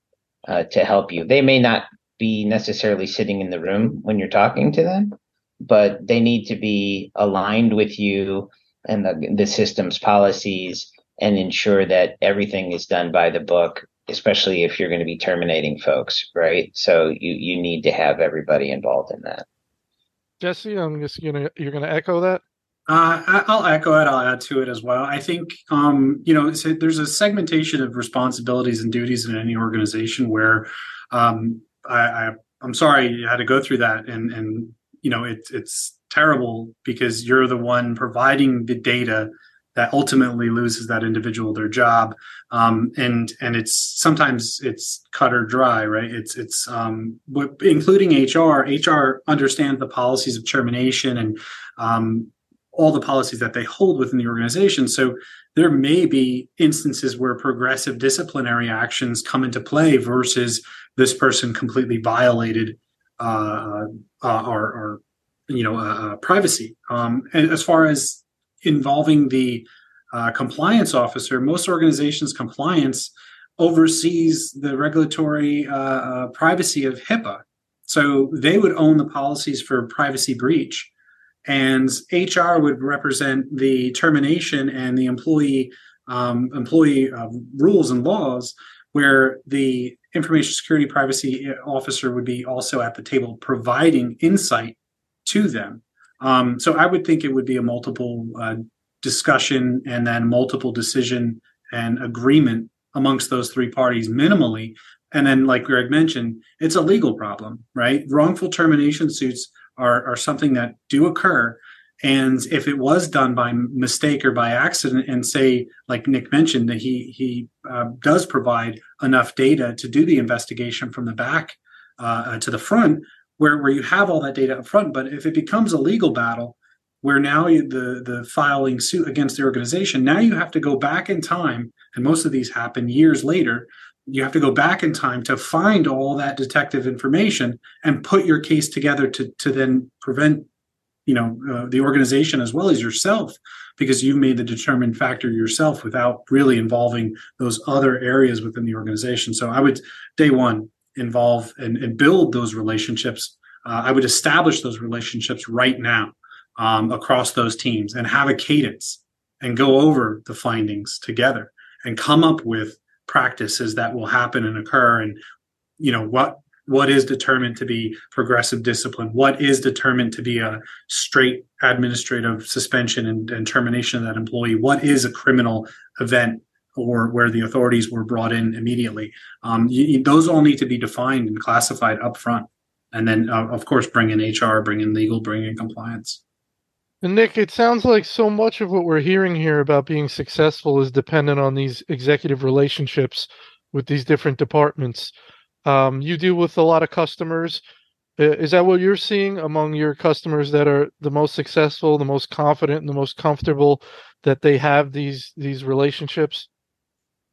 uh, to help you. They may not be necessarily sitting in the room when you're talking to them, but they need to be aligned with you and the, the system's policies and ensure that everything is done by the book especially if you're going to be terminating folks, right? So you you need to have everybody involved in that. Jesse, I'm just gonna you're gonna echo that. Uh, I'll echo it. I'll add to it as well. I think um, you know so there's a segmentation of responsibilities and duties in any organization where um, I, I I'm sorry you had to go through that, and and you know it's it's terrible because you're the one providing the data that ultimately loses that individual their job. Um, and and it's sometimes it's cut or dry right? It's it's um, including hr hr understands the policies of termination and um, all the policies that they hold within the organization. So there may be instances where progressive disciplinary actions come into play versus this person completely violated uh, uh, our, our you know uh, uh privacy. Um, and as far as involving the uh, compliance officer, most organizations' compliance oversees the regulatory uh, uh privacy of HIPAA. So they would own the policies for privacy breach, and HR would represent the termination and the employee um, employee uh, rules and laws, where the information security privacy officer would be also at the table providing insight to them. Um, so I would think it would be a multiple uh, discussion and then multiple decision and agreement amongst those three parties minimally. And then, like Greg mentioned, it's a legal problem, right? Wrongful termination suits are, are something that do occur. And if it was done by mistake or by accident, and say, like Nick mentioned, that he he uh, does provide enough data to do the investigation from the back uh, to the front, where where you have all that data up front. But if it becomes a legal battle, where now you, the the filing suit against the organization, now you have to go back in time, and most of these happen years later. You have to go back in time to find all that detective information and put your case together to to then prevent, you know, uh, the organization as well as yourself, because you've made the determined factor yourself without really involving those other areas within the organization. So I would day one involve and, and build those relationships. Uh, I would establish those relationships right now um, across those teams and have a cadence and go over the findings together and come up with practices that will happen and occur and you know what what is determined to be progressive discipline what is determined to be a straight administrative suspension and, and termination of that employee what is a criminal event or where the authorities were brought in immediately um, you, those all need to be defined and classified up front and then uh, of course bring in hr bring in legal bring in compliance and Nick, it sounds like so much of what we're hearing here about being successful is dependent on these executive relationships with these different departments. Um, you deal with a lot of customers. Is that what you're seeing among your customers that are the most successful, the most confident, and the most comfortable that they have these these relationships?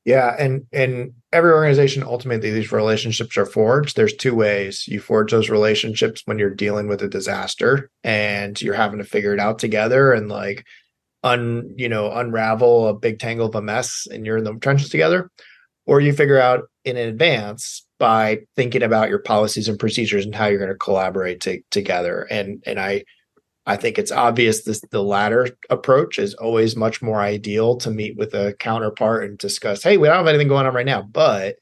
Yeah, and and every organization ultimately these relationships are forged. There's two ways you forge those relationships when you're dealing with a disaster and you're having to figure it out together and like un you know unravel a big tangle of a mess and you're in the trenches together, or you figure out in advance by thinking about your policies and procedures and how you're going to collaborate to, together. And and I I think it's obvious this the latter approach is always much more ideal to meet with a counterpart and discuss, hey, we don't have anything going on right now, but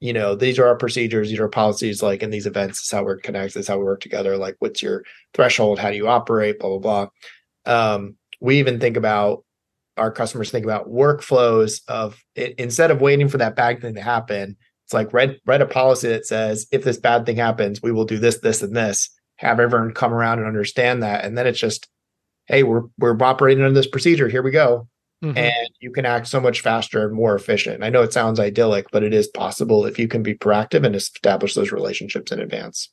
you know, these are our procedures, these are our policies, like in these events, this is how we're connected, this is how we work together. Like, what's your threshold? How do you operate? Blah, blah, blah. Um, we even think about our customers think about workflows of it, instead of waiting for that bad thing to happen, it's like write read a policy that says if this bad thing happens, we will do this, this, and this have everyone come around and understand that. And then it's just, hey, we're we're operating under this procedure. Here we go. Mm-hmm. And you can act so much faster and more efficient. I know it sounds idyllic, but it is possible if you can be proactive and establish those relationships in advance.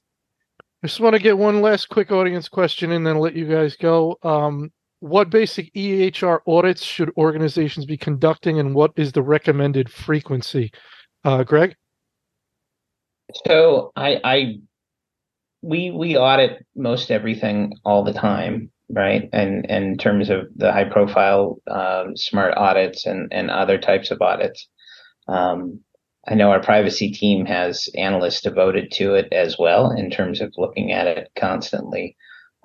I just want to get one last quick audience question and then let you guys go. Um, what basic EHR audits should organizations be conducting and what is the recommended frequency? Uh, Greg? So I, I we we audit most everything all the time, right? And, and in terms of the high profile um, smart audits and and other types of audits, um, I know our privacy team has analysts devoted to it as well in terms of looking at it constantly.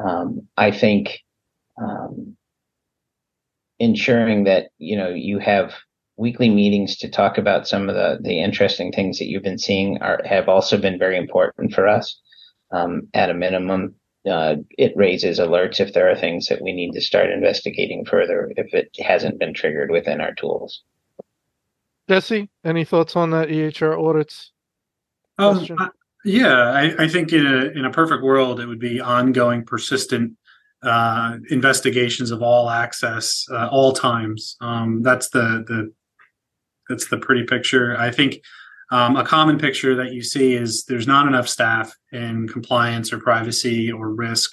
Um, I think um, ensuring that you know you have weekly meetings to talk about some of the the interesting things that you've been seeing are have also been very important for us um, at a minimum, uh, it raises alerts if there are things that we need to start investigating further if it hasn't been triggered within our tools. Jesse, any thoughts on that EHR audits? Um, I, yeah, I, I, think in a in a perfect world, it would be ongoing, persistent uh, investigations of all access, uh, all times. Um, that's the the that's the pretty picture. I think um, a common picture that you see is there's not enough staff in compliance or privacy or risk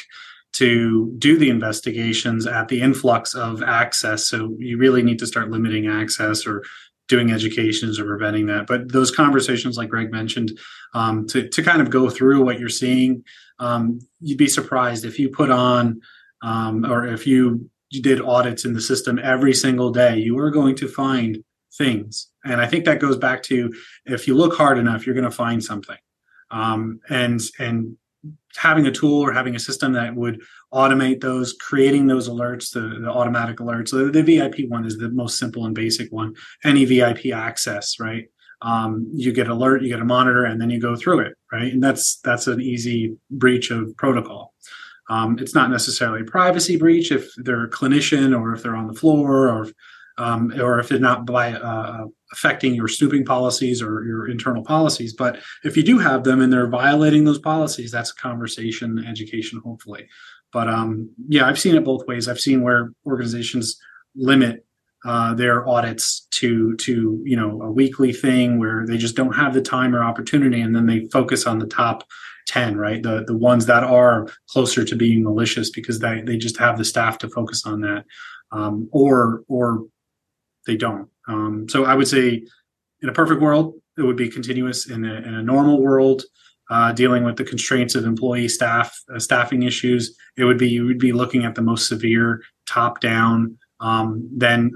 to do the investigations at the influx of access. So you really need to start limiting access or doing educations or preventing that. But those conversations, like Greg mentioned, um, to, to kind of go through what you're seeing, um, you'd be surprised if you put on um, or if you, you did audits in the system every single day, you are going to find things. And I think that goes back to if you look hard enough, you're going to find something. Um, and and having a tool or having a system that would automate those, creating those alerts, the, the automatic alerts. So the, the VIP one is the most simple and basic one. Any VIP access, right? Um, you get alert, you get a monitor, and then you go through it, right? And that's that's an easy breach of protocol. Um, it's not necessarily a privacy breach if they're a clinician or if they're on the floor or if, um, or if they're not by uh, affecting your snooping policies or your internal policies. But if you do have them and they're violating those policies, that's a conversation, education, hopefully. But um, yeah, I've seen it both ways. I've seen where organizations limit uh, their audits to to you know a weekly thing where they just don't have the time or opportunity, and then they focus on the top ten, right? The the ones that are closer to being malicious because they they just have the staff to focus on that, um, or or they don't. Um, so I would say, in a perfect world, it would be continuous. In a, in a normal world, uh, dealing with the constraints of employee staff uh, staffing issues, it would be you would be looking at the most severe top down um, then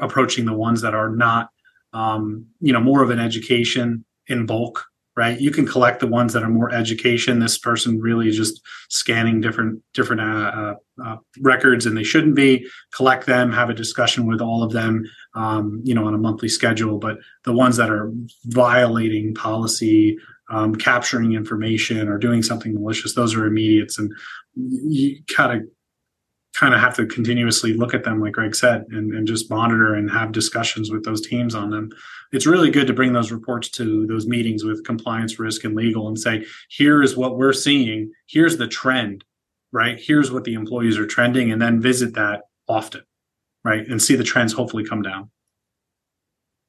approaching the ones that are not, um, you know, more of an education in bulk, right? You can collect the ones that are more education. This person really is just scanning different different uh, uh, uh, records, and they shouldn't be. Collect them, have a discussion with all of them, um, you know, on a monthly schedule. But the ones that are violating policy, um, capturing information, or doing something malicious, those are immediates, and you kind of kind of have to continuously look at them, like Greg said, and, and just monitor and have discussions with those teams on them. It's really good to bring those reports to those meetings with compliance, risk, and legal and say, here is what we're seeing. Here's the trend, right? Here's what the employees are trending, and then visit that often, right? And see the trends hopefully come down.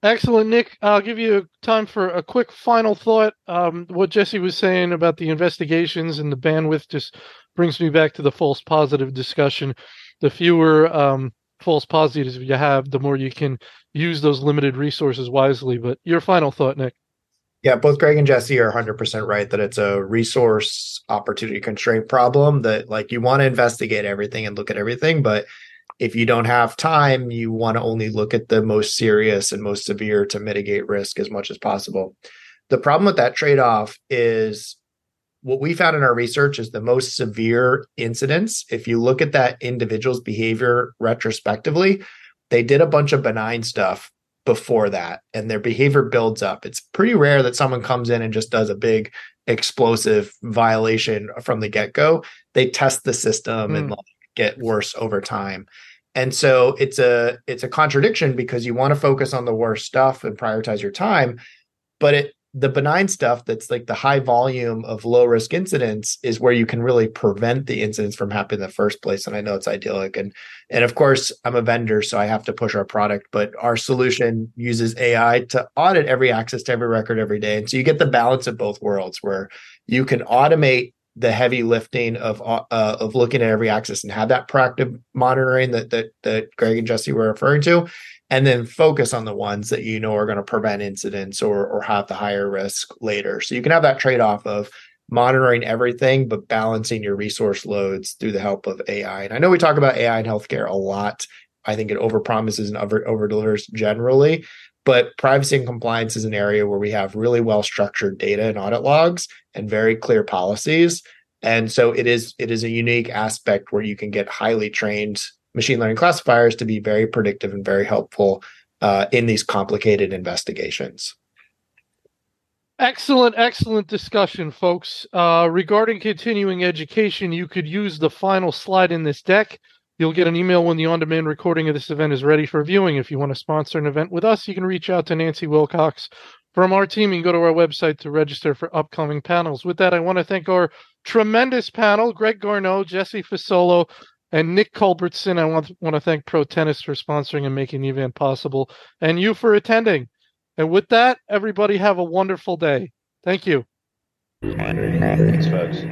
Excellent, Nick. I'll give you time for a quick final thought. Um, what Jesse was saying about the investigations and the bandwidth just brings me back to the false positive discussion. The fewer um, false positives you have, the more you can use those limited resources wisely. But your final thought, Nick. Yeah, both Greg and Jesse are 100% right that it's a resource opportunity constraint problem that like you want to investigate everything and look at everything, but if you don't have time, you want to only look at the most serious and most severe to mitigate risk as much as possible. The problem with that trade off is what we found in our research is the most severe incidents. If you look at that individual's behavior retrospectively, they did a bunch of benign stuff before that and their behavior builds up. It's pretty rare that someone comes in and just does a big explosive violation from the get go. They test the system mm. and hmm. like get worse over time. And so it's a it's a contradiction because you want to focus on the worst stuff and prioritize your time, but it the benign stuff that's like the high volume of low risk incidents is where you can really prevent the incidents from happening in the first place and i know it's idyllic and and of course i'm a vendor so i have to push our product but our solution uses ai to audit every access to every record every day and so you get the balance of both worlds where you can automate the heavy lifting of uh, of looking at every axis and have that proactive monitoring that that that Greg and Jesse were referring to, and then focus on the ones that you know are going to prevent incidents or or have the higher risk later. So you can have that trade off of monitoring everything but balancing your resource loads through the help of AI. And I know we talk about AI in healthcare a lot. I think it overpromises and over over delivers generally, but privacy and compliance is an area where we have really well structured data and audit logs and very clear policies. And so it is it is a unique aspect where you can get highly trained machine learning classifiers to be very predictive and very helpful uh, in these complicated investigations. Excellent, excellent discussion, folks. Uh, regarding continuing education, you could use the final slide in this deck. You'll get an email when the on demand recording of this event is ready for viewing. If you want to sponsor an event with us, you can reach out to Nancy Wilcox from our team and go to our website to register for upcoming panels. With that, I want to thank our tremendous panel Greg Garneau, Jesse Fasolo, and Nick Culbertson, I want, want to thank Protenus for sponsoring and making the event possible, and you for attending. And with that, everybody have a wonderful day. Thank you. Thanks, folks.